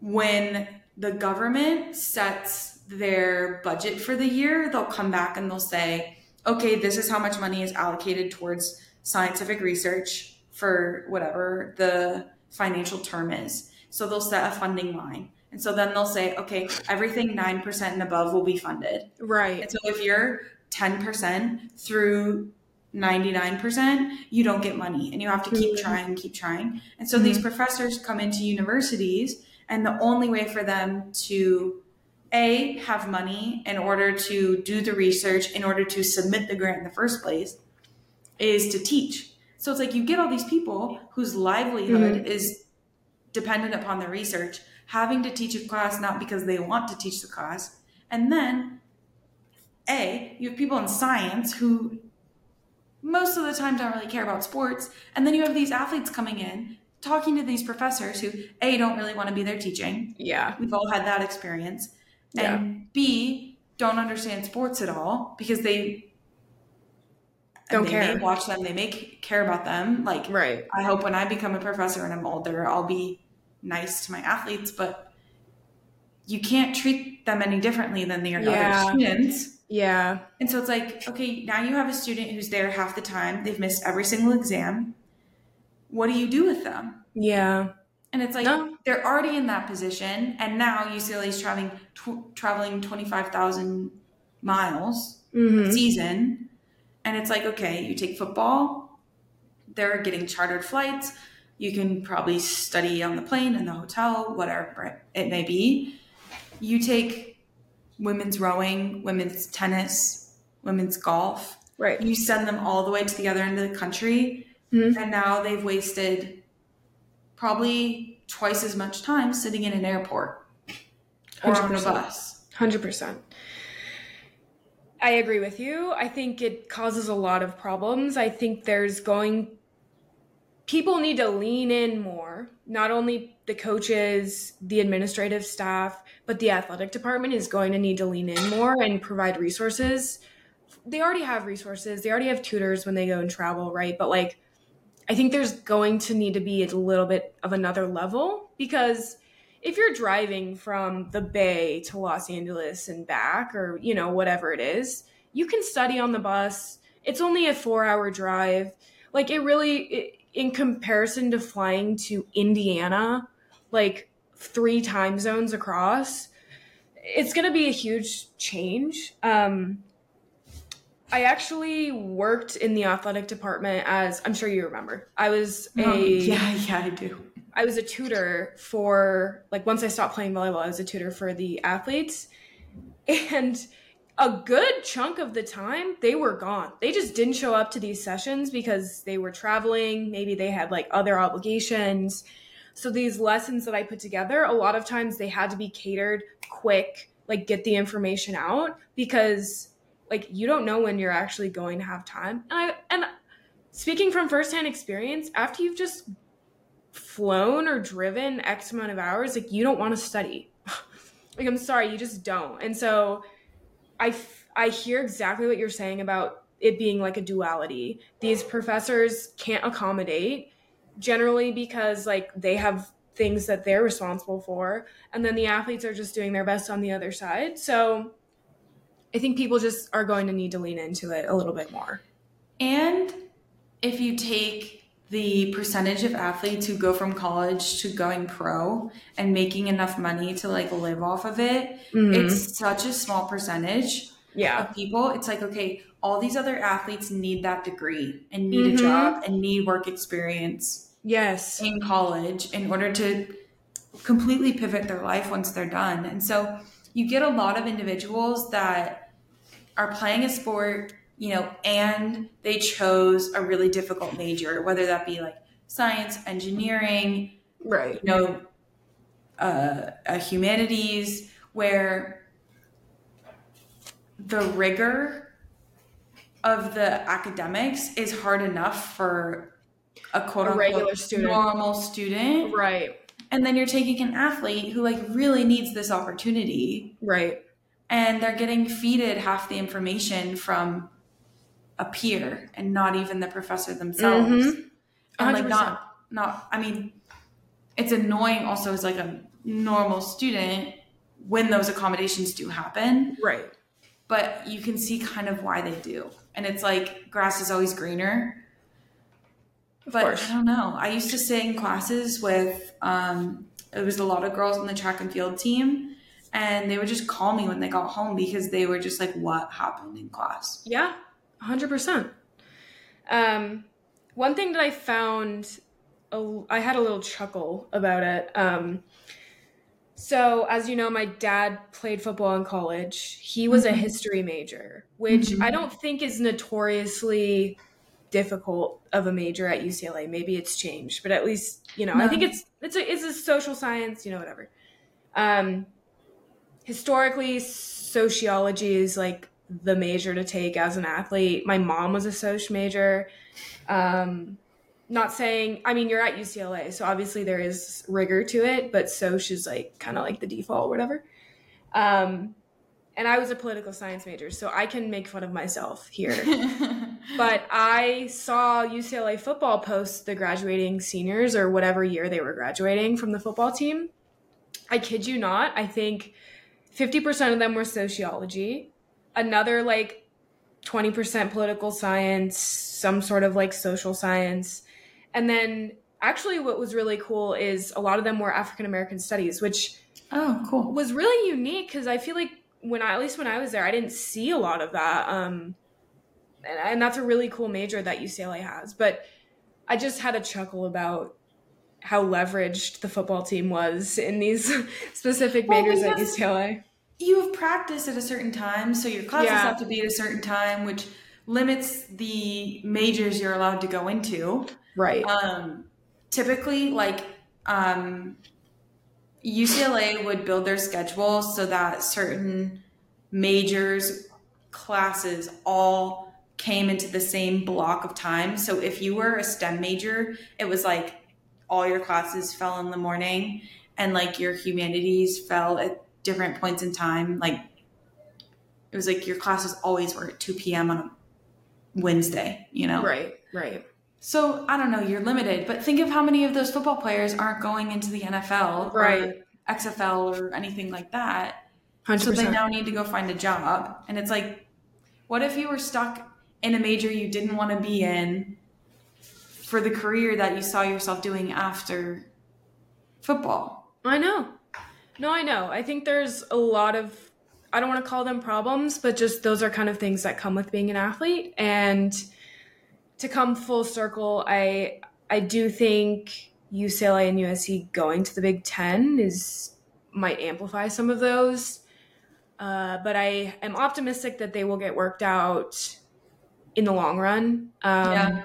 when the government sets their budget for the year, they'll come back and they'll say, okay, this is how much money is allocated towards scientific research for whatever the financial term is. So they'll set a funding line. And so then they'll say, okay, everything 9% and above will be funded. Right. And so if you're 10% through 99%, you don't get money and you have to keep trying, keep trying. And so mm-hmm. these professors come into universities, and the only way for them to a have money in order to do the research in order to submit the grant in the first place is to teach so it's like you get all these people whose livelihood mm-hmm. is dependent upon the research having to teach a class not because they want to teach the class and then a you have people in science who most of the time don't really care about sports and then you have these athletes coming in talking to these professors who a don't really want to be there teaching yeah we've all had that experience yeah. and b don't understand sports at all because they don't care. they care. may watch them they may care about them like right i hope when i become a professor and i'm older i'll be nice to my athletes but you can't treat them any differently than the yeah. other students yeah and so it's like okay now you have a student who's there half the time they've missed every single exam what do you do with them yeah and it's like no. they're already in that position, and now UCLA is traveling tw- traveling twenty five thousand miles mm-hmm. season, and it's like okay, you take football, they're getting chartered flights. You can probably study on the plane in the hotel, whatever it may be. You take women's rowing, women's tennis, women's golf. Right. You send them all the way to the other end of the country, mm-hmm. and now they've wasted probably twice as much time sitting in an airport or 100%. on a bus. 100%. I agree with you. I think it causes a lot of problems. I think there's going people need to lean in more. Not only the coaches, the administrative staff, but the athletic department is going to need to lean in more and provide resources. They already have resources. They already have tutors when they go and travel, right? But like I think there's going to need to be a little bit of another level because if you're driving from the Bay to Los Angeles and back, or you know whatever it is, you can study on the bus. It's only a four-hour drive. Like it really, it, in comparison to flying to Indiana, like three time zones across, it's going to be a huge change. Um, I actually worked in the athletic department as I'm sure you remember. I was a oh, yeah, yeah, I do. I was a tutor for like once I stopped playing volleyball, I was a tutor for the athletes. And a good chunk of the time they were gone. They just didn't show up to these sessions because they were traveling, maybe they had like other obligations. So these lessons that I put together, a lot of times they had to be catered quick, like get the information out because like you don't know when you're actually going to have time. And I and speaking from firsthand experience, after you've just flown or driven X amount of hours, like you don't want to study. like I'm sorry, you just don't. And so I I hear exactly what you're saying about it being like a duality. These professors can't accommodate generally because like they have things that they're responsible for and then the athletes are just doing their best on the other side. So I think people just are going to need to lean into it a little bit more. And if you take the percentage of athletes who go from college to going pro and making enough money to like live off of it, mm-hmm. it's such a small percentage yeah. of people. It's like, okay, all these other athletes need that degree and need mm-hmm. a job and need work experience. Yes. In college in order to completely pivot their life once they're done. And so you get a lot of individuals that are playing a sport, you know, and they chose a really difficult major, whether that be like science, engineering, right, you know, uh, uh, humanities, where the rigor of the academics is hard enough for a quote unquote regular student, normal student, right? and then you're taking an athlete who like really needs this opportunity right and they're getting feeded half the information from a peer and not even the professor themselves. Mm-hmm. And like not not I mean it's annoying also as like a normal student when those accommodations do happen. Right. But you can see kind of why they do. And it's like grass is always greener. But. I don't know. I used to sit in classes with um it was a lot of girls on the track and field team and they would just call me when they got home because they were just like what happened in class. Yeah. 100%. Um one thing that I found a, I had a little chuckle about it. Um, so, as you know, my dad played football in college. He was mm-hmm. a history major, which mm-hmm. I don't think is notoriously difficult of a major at UCLA. Maybe it's changed, but at least you know, no. I think it's it's a it's a social science, you know, whatever. Um, historically, sociology is like the major to take as an athlete. My mom was a soc major. Um, not saying i mean you're at ucla so obviously there is rigor to it but soc is like kind of like the default whatever um and i was a political science major so i can make fun of myself here. But i saw ucla football post the graduating seniors or whatever year they were graduating from the football team. I kid you not i think 50% of them were sociology. Another like 20% political science some sort of like social science. And then actually what was really cool is a lot of them were African American studies, which oh cool. was really unique because I feel like when I at least when I was there, I didn't see a lot of that. Um, and, and that's a really cool major that UCLA has. But I just had a chuckle about how leveraged the football team was in these specific well, majors at UCLA. You have practice at a certain time, so your classes yeah. have to be at a certain time, which limits the majors you're allowed to go into. Right. Um, typically, like um, UCLA would build their schedule so that certain majors classes all came into the same block of time. So if you were a STEM major, it was like all your classes fell in the morning and like your humanities fell at different points in time. Like it was like your classes always were at 2 p.m. on a Wednesday, you know? Right, right. So I don't know, you're limited, but think of how many of those football players aren't going into the NFL right. or XFL or anything like that. 100%. So they now need to go find a job. And it's like, what if you were stuck in a major you didn't want to be in for the career that you saw yourself doing after football? I know. No, I know. I think there's a lot of I don't want to call them problems, but just those are kind of things that come with being an athlete and to come full circle, I I do think UCLA and USC going to the Big Ten is might amplify some of those. Uh, but I am optimistic that they will get worked out in the long run. Um, yeah.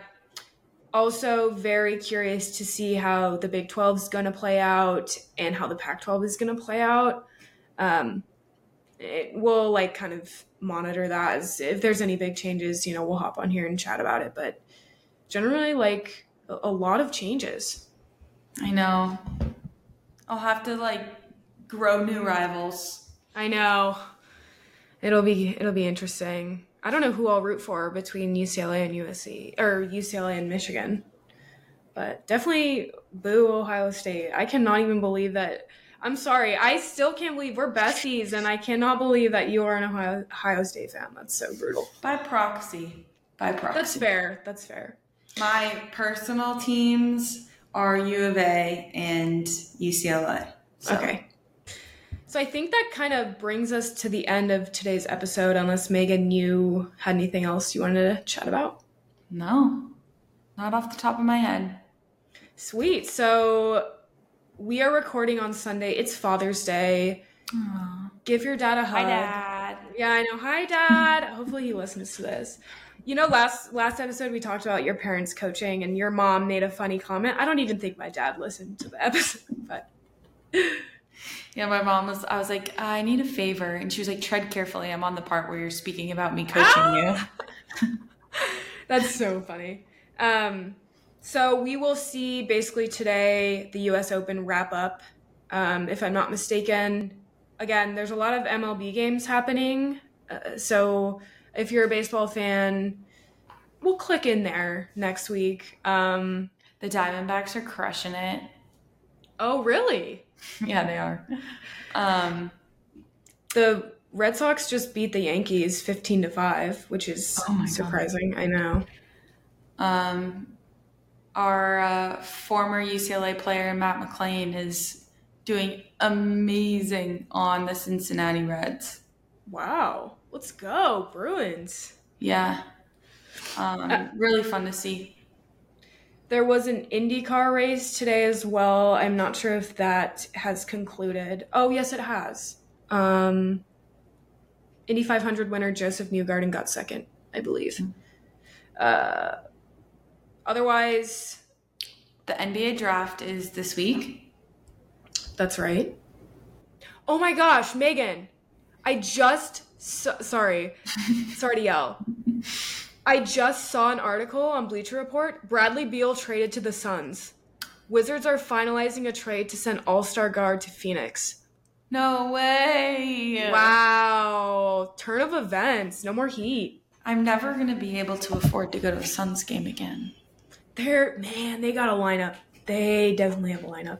Also, very curious to see how the Big 12 is going to play out and how the Pac 12 is going to play out. Um, it, we'll like kind of monitor that as if there's any big changes, you know, we'll hop on here and chat about it. But generally like a, lot of changes. I know. I'll have to like grow new rivals. I know. It'll be it'll be interesting. I don't know who I'll root for between UCLA and USC or UCLA and Michigan. But definitely boo Ohio State. I cannot even believe that I'm sorry. I still can't believe we're besties and I cannot believe that you are an Ohio, Ohio State fan. That's so brutal. By proxy. By proxy. That's fair. That's fair. My personal teams are U of A and UCLA. So. Okay. So I think that kind of brings us to the end of today's episode, unless Megan, you had anything else you wanted to chat about? No, not off the top of my head. Sweet. So we are recording on Sunday. It's Father's Day. Aww. Give your dad a hug. Hi, Dad. Yeah, I know. Hi, Dad. Hopefully he listens to this. You know, last last episode we talked about your parents coaching, and your mom made a funny comment. I don't even think my dad listened to the episode, but yeah, my mom was. I was like, I need a favor, and she was like, tread carefully. I'm on the part where you're speaking about me coaching ah! you. That's so funny. Um, so we will see basically today the U.S. Open wrap up. Um, if I'm not mistaken, again, there's a lot of MLB games happening. Uh, so if you're a baseball fan, we'll click in there next week. Um, the Diamondbacks are crushing it. Oh, really? yeah, they are. Um, the Red Sox just beat the Yankees 15 to 5, which is oh surprising. God. I know. Um, our uh, former UCLA player, Matt McLain, is doing amazing on the Cincinnati Reds. Wow. Let's go, Bruins. Yeah. Um, uh, really fun to see. There was an IndyCar race today as well. I'm not sure if that has concluded. Oh, yes, it has. Um, Indy 500 winner Josef Newgarden got second, I believe. Mm-hmm. Uh, otherwise, the NBA draft is this week. That's right. Oh my gosh, Megan, I just so, sorry, sorry to yell. I just saw an article on Bleacher Report. Bradley Beal traded to the Suns. Wizards are finalizing a trade to send All Star guard to Phoenix. No way. Wow. Turn of events. No more heat. I'm never going to be able to afford to go to a Suns game again. They're, man, they got a lineup. They definitely have a lineup.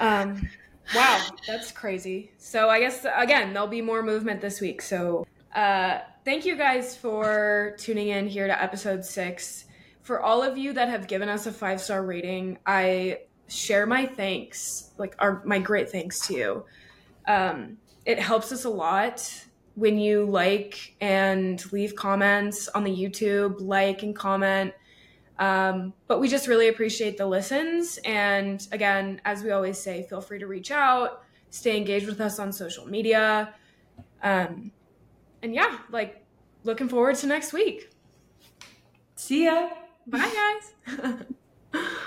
Um, wow, that's crazy. So I guess, again, there'll be more movement this week. So uh, thank you guys for tuning in here to episode six. For all of you that have given us a five star rating, I share my thanks, like our my great thanks to you. Um, it helps us a lot when you like and leave comments on the YouTube, like and comment. Um, but we just really appreciate the listens. And again, as we always say, feel free to reach out, stay engaged with us on social media. Um, and yeah, like looking forward to next week. See ya. Bye, guys.